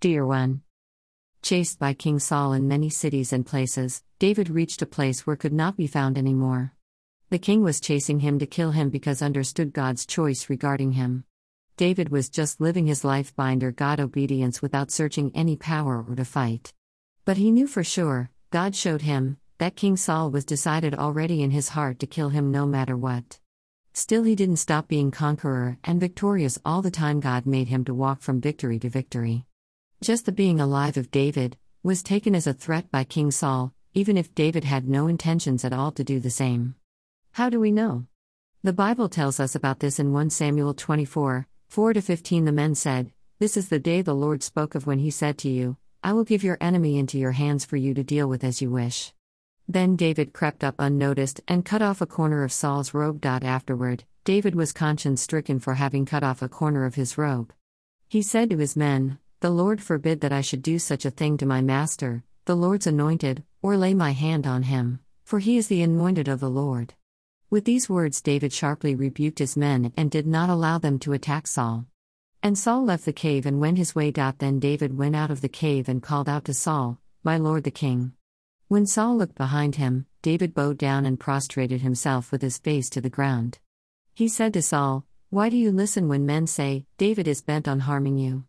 Dear one. Chased by King Saul in many cities and places, David reached a place where could not be found anymore. The king was chasing him to kill him because understood God's choice regarding him. David was just living his life by under God obedience without searching any power or to fight. But he knew for sure, God showed him, that King Saul was decided already in his heart to kill him no matter what. Still, he didn't stop being conqueror and victorious all the time God made him to walk from victory to victory. Just the being alive of David was taken as a threat by King Saul, even if David had no intentions at all to do the same. How do we know? The Bible tells us about this in 1 Samuel 24 4 15. The men said, This is the day the Lord spoke of when he said to you, I will give your enemy into your hands for you to deal with as you wish. Then David crept up unnoticed and cut off a corner of Saul's robe. Afterward, David was conscience stricken for having cut off a corner of his robe. He said to his men, the Lord forbid that I should do such a thing to my master, the Lord's anointed, or lay my hand on him, for he is the anointed of the Lord. With these words, David sharply rebuked his men and did not allow them to attack Saul. And Saul left the cave and went his way. Then David went out of the cave and called out to Saul, My lord the king. When Saul looked behind him, David bowed down and prostrated himself with his face to the ground. He said to Saul, Why do you listen when men say, David is bent on harming you?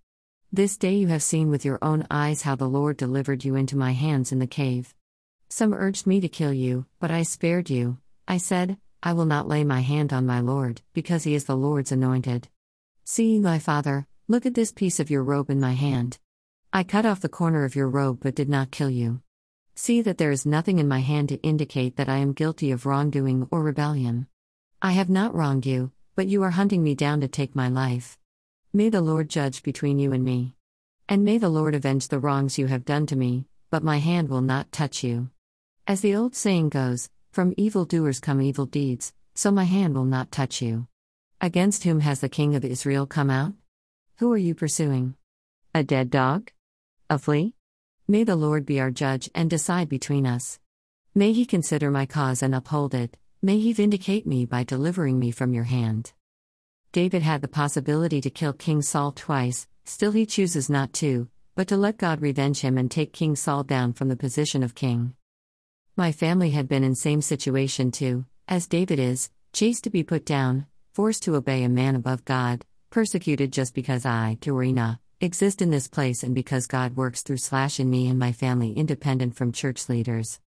This day you have seen with your own eyes how the Lord delivered you into my hands in the cave. Some urged me to kill you, but I spared you. I said, I will not lay my hand on my Lord, because he is the Lord's anointed. See, my father, look at this piece of your robe in my hand. I cut off the corner of your robe but did not kill you. See that there is nothing in my hand to indicate that I am guilty of wrongdoing or rebellion. I have not wronged you, but you are hunting me down to take my life. May the Lord judge between you and me. And may the Lord avenge the wrongs you have done to me, but my hand will not touch you. As the old saying goes, from evil doers come evil deeds, so my hand will not touch you. Against whom has the king of Israel come out? Who are you pursuing? A dead dog? A flea? May the Lord be our judge and decide between us. May he consider my cause and uphold it, may he vindicate me by delivering me from your hand. David had the possibility to kill King Saul twice, still he chooses not to, but to let God revenge him and take King Saul down from the position of king. My family had been in same situation too, as David is, chased to be put down, forced to obey a man above God, persecuted just because I, Dorina, exist in this place and because God works through slash in me and my family independent from church leaders.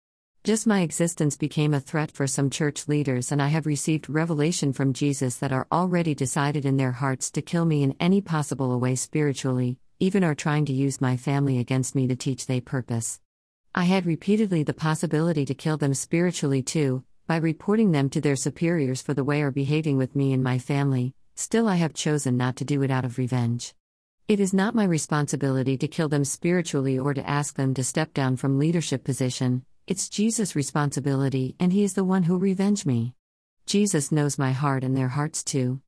Just my existence became a threat for some church leaders, and I have received revelation from Jesus that are already decided in their hearts to kill me in any possible way spiritually, even are trying to use my family against me to teach their purpose. I had repeatedly the possibility to kill them spiritually too, by reporting them to their superiors for the way are behaving with me and my family, still I have chosen not to do it out of revenge. It is not my responsibility to kill them spiritually or to ask them to step down from leadership position, it's Jesus' responsibility, and He is the one who revenge me. Jesus knows my heart and their hearts too.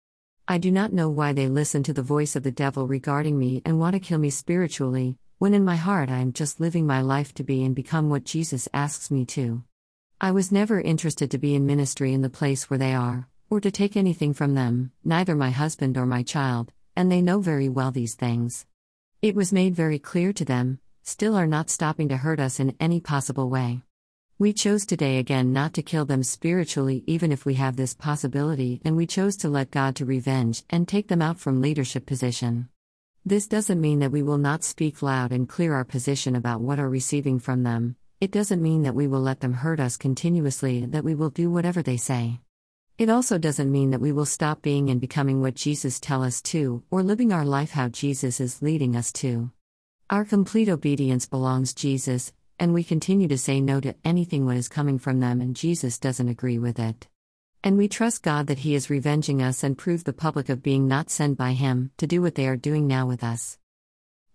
I do not know why they listen to the voice of the devil regarding me and want to kill me spiritually, when in my heart I am just living my life to be and become what Jesus asks me to. I was never interested to be in ministry in the place where they are, or to take anything from them, neither my husband or my child, and they know very well these things. It was made very clear to them, still are not stopping to hurt us in any possible way. We chose today again not to kill them spiritually, even if we have this possibility, and we chose to let God to revenge and take them out from leadership position. This doesn't mean that we will not speak loud and clear our position about what are receiving from them. It doesn't mean that we will let them hurt us continuously, that we will do whatever they say. It also doesn't mean that we will stop being and becoming what Jesus tell us to, or living our life how Jesus is leading us to. Our complete obedience belongs Jesus, and we continue to say no to anything what is coming from them and Jesus doesn't agree with it. And we trust God that He is revenging us and prove the public of being not sent by Him to do what they are doing now with us.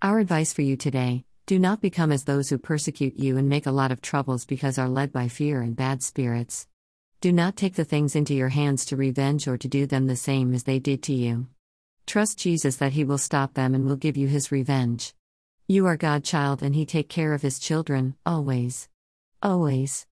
Our advice for you today do not become as those who persecute you and make a lot of troubles because are led by fear and bad spirits. Do not take the things into your hands to revenge or to do them the same as they did to you. Trust Jesus that He will stop them and will give you His revenge. You are God child and he take care of his children, always. Always.